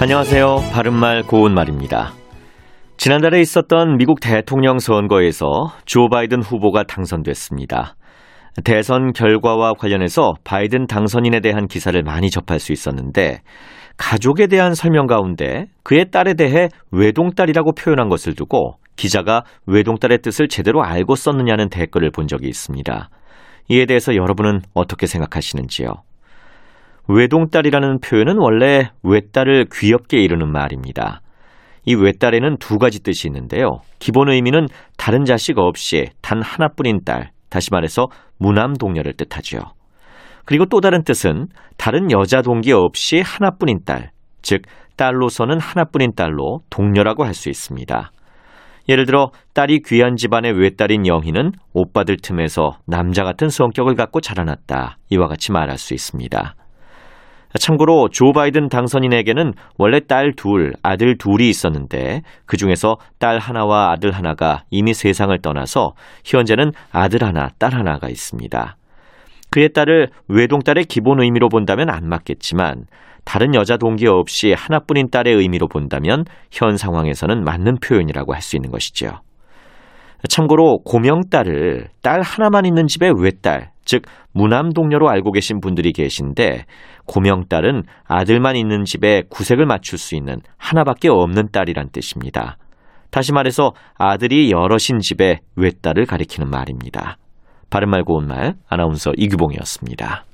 안녕하세요. 바른말 고운말입니다. 지난달에 있었던 미국 대통령 선거에서 조 바이든 후보가 당선됐습니다. 대선 결과와 관련해서 바이든 당선인에 대한 기사를 많이 접할 수 있었는데 가족에 대한 설명 가운데 그의 딸에 대해 외동딸이라고 표현한 것을 두고 기자가 외동딸의 뜻을 제대로 알고 썼느냐는 댓글을 본 적이 있습니다. 이에 대해서 여러분은 어떻게 생각하시는지요? 외동딸이라는 표현은 원래 외딸을 귀엽게 이르는 말입니다. 이 외딸에는 두 가지 뜻이 있는데요. 기본 의미는 다른 자식 없이 단 하나뿐인 딸, 다시 말해서 무남 동녀를 뜻하죠. 그리고 또 다른 뜻은 다른 여자 동기 없이 하나뿐인 딸, 즉 딸로서는 하나뿐인 딸로 동녀라고 할 수 있습니다. 예를 들어 딸이 귀한 집안의 외딸인 영희는 오빠들 틈에서 남자 같은 성격을 갖고 자라났다. 이와 같이 말할 수 있습니다. 참고로 조 바이든 당선인에게는 원래 딸 둘, 아들 둘이 있었는데 그 중에서 딸 하나와 아들 하나가 이미 세상을 떠나서 현재는 아들 하나, 딸 하나가 있습니다. 그의 딸을 외동딸의 기본 의미로 본다면 안 맞겠지만 다른 여자 동기 없이 하나뿐인 딸의 의미로 본다면 현 상황에서는 맞는 표현이라고 할 수 있는 것이죠. 참고로 고명딸을 딸 하나만 있는 집의 외딸, 즉 무남 동녀로 알고 계신 분들이 계신데 고명딸은 아들만 있는 집에 구색을 맞출 수 있는 하나밖에 없는 딸이란 뜻입니다. 다시 말해서 아들이 여럿인 집에 외딸을 가리키는 말입니다. 바른말 고운말 아나운서 이규봉이었습니다.